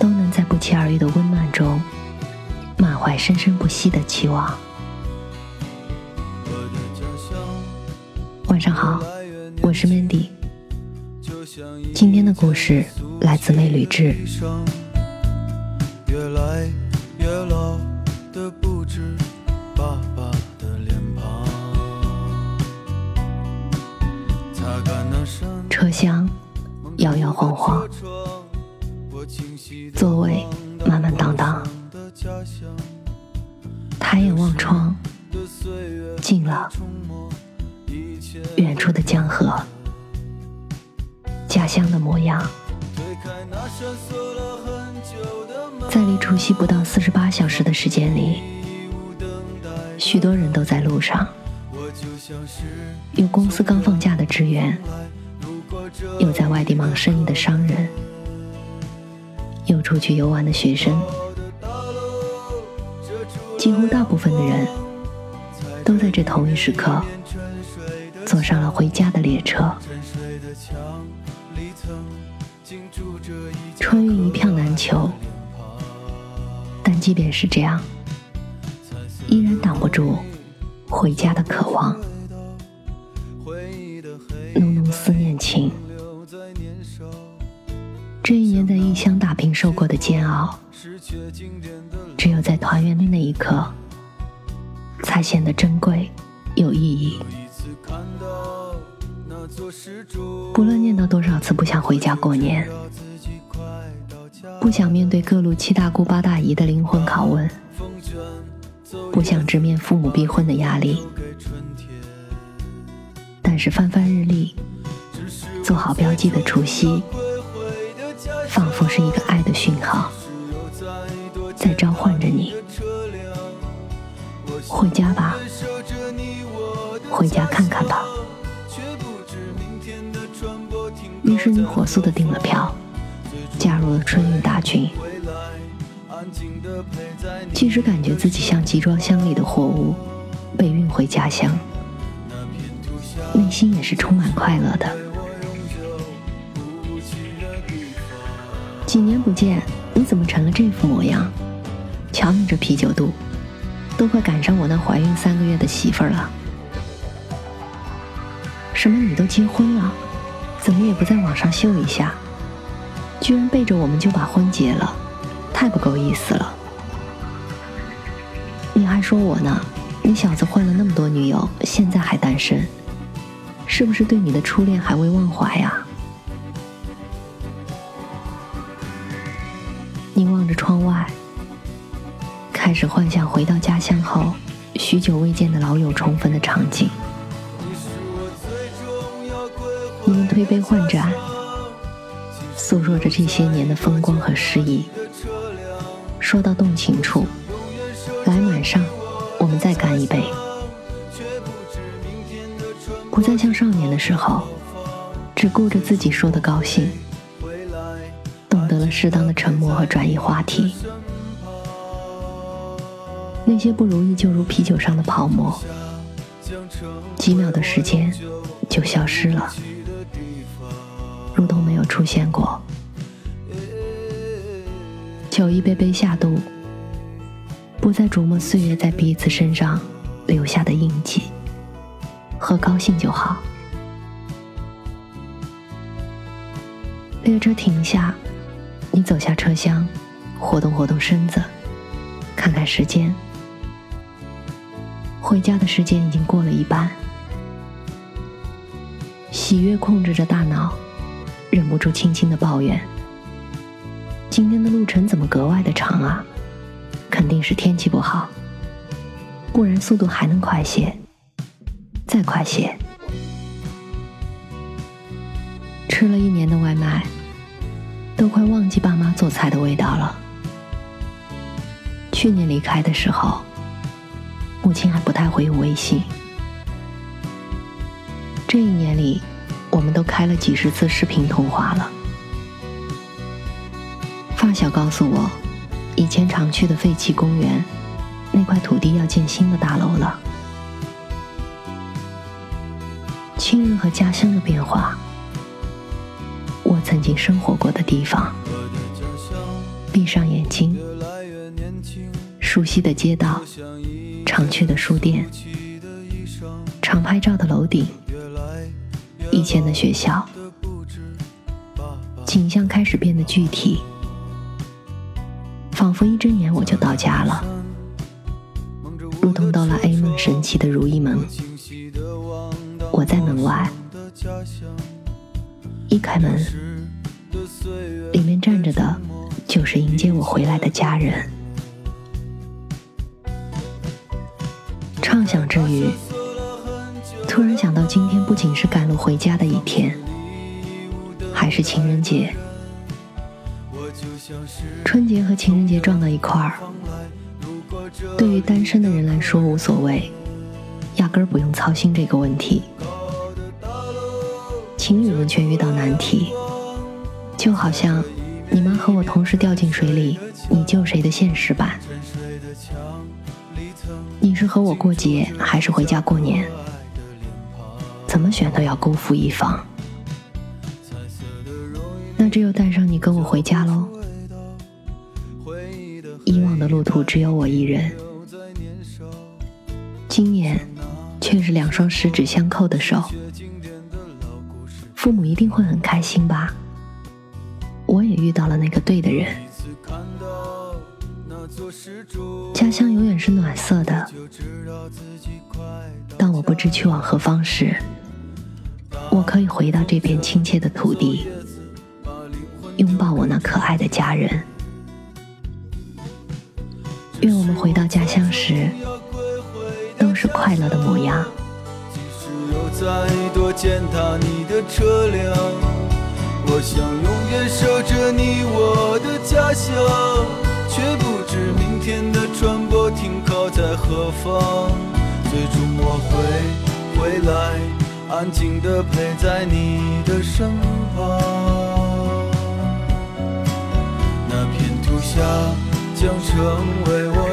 都能在不期而遇的温暖中，满怀生生不息的期望。晚上好，我是 Mandy。今天的故事来自魅旅志。车厢摇摇晃晃，座位满满当当，抬眼望窗，近了。远处的江河，家乡的模样，在离除夕不到四十八小时的时间里，许多人都在路上。有公司刚放假的职员，有在外地忙生意的商人，又出去游玩的学生，几乎大部分的人都在这同一时刻。坐上了回家的列车，春运一票难求，但即便是这样，依然挡不住回家的渴望。异乡打拼受过的煎熬，只有在团圆的那一刻，才显得珍贵有意义。不论念叨多少次不想回家过年，不想面对各路七大姑八大姨的灵魂拷问，不想直面父母逼婚的压力，但是翻翻日历，做好标记的除夕，仿佛是一个爱的讯号，在召唤着你，回家吧，回家看看吧。于是你火速的订了票，加入了春运大军。即使感觉自己像集装箱里的货物，被运回家乡，内心也是充满快乐的。几年不见，你怎么成了这副模样？瞧你这啤酒肚，都快赶上我那怀孕三个月的媳妇儿了。什么？你都结婚了？怎么也不在网上秀一下？居然背着我们就把婚结了，太不够意思了！你还说我呢？你小子换了那么多女友，现在还单身，是不是对你的初恋还未忘怀呀？你望着窗外，开始幻想回到家乡后许久未见的老友重逢的场景。你们推杯换盏，诉说着这些年的风光和诗意。说到动情处，来满上，我们再干一杯。不再像少年的时候，只顾着自己说的高兴，适当的沉默和转移话题。那些不如意就如啤酒上的泡沫，几秒的时间就消失了。如同没有出现过，酒一杯杯下肚，不再琢磨岁月在彼此身上留下的印记，喝高兴就好。列车停下，你走下车厢，活动活动身子，看看时间，回家的时间已经过了一半，喜悦控制着大脑。忍不住轻轻的抱怨：“今天的路程怎么格外的长啊？肯定是天气不好，不然速度还能快些，再快些。”吃了一年的外卖，都快忘记爸妈做菜的味道了。去年离开的时候，母亲还不太回我微信。这一年里，我们都开了几十次视频通话了。发小告诉我，以前常去的废弃公园那块土地要建新的大楼了。亲人和家乡的变化，曾经生活过的地方。闭上眼睛，熟悉的街道，常去的书店，常拍照的楼顶，以前的学校，景象开始变得具体，仿佛一睁眼我就到家了，如同哆啦 A 梦神奇的如意门。我在门外，一开门，里面站着的。就是迎接我回来的家人。畅想之余，突然想到今天不仅是赶路回家的一天，还是情人节。春节和情人节撞到一块儿，对于单身的人来说无所谓，压根儿不用操心这个问题。情侣们却遇到难题，就好像。你妈和我同时掉进水里，你救谁的现实版？你是和我过节，还是回家过年？怎么选都要辜负一方。那只有带上你跟我回家喽。以往的路途只有我一人，今年却是两双十指相扣的手。父母一定会很开心吧？我也遇到了那个对的人。家乡永远是暖色的。当我不知去往何方时，我可以回到这片亲切的土地，拥抱我那可爱的家人。愿我们回到家乡时，都是快乐的模样。即使有再多践踏你的车辆我想永远守着你，我的家乡，却不知明天的船舶停靠在何方。最终我会回来，安静地陪在你的身旁。那片土下将成为我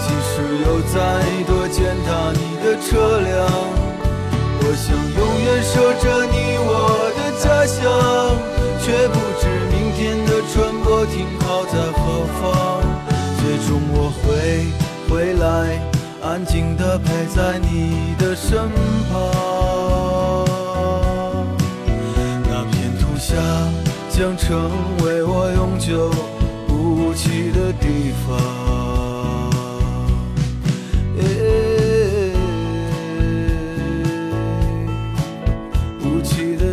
即使有再多践踏你的车辆，我想永远守着你我的家乡，却不知明天的船舶停靠在何方。最终我会回来，安静地陪在你的身旁。那片土下将成为我永久不起的。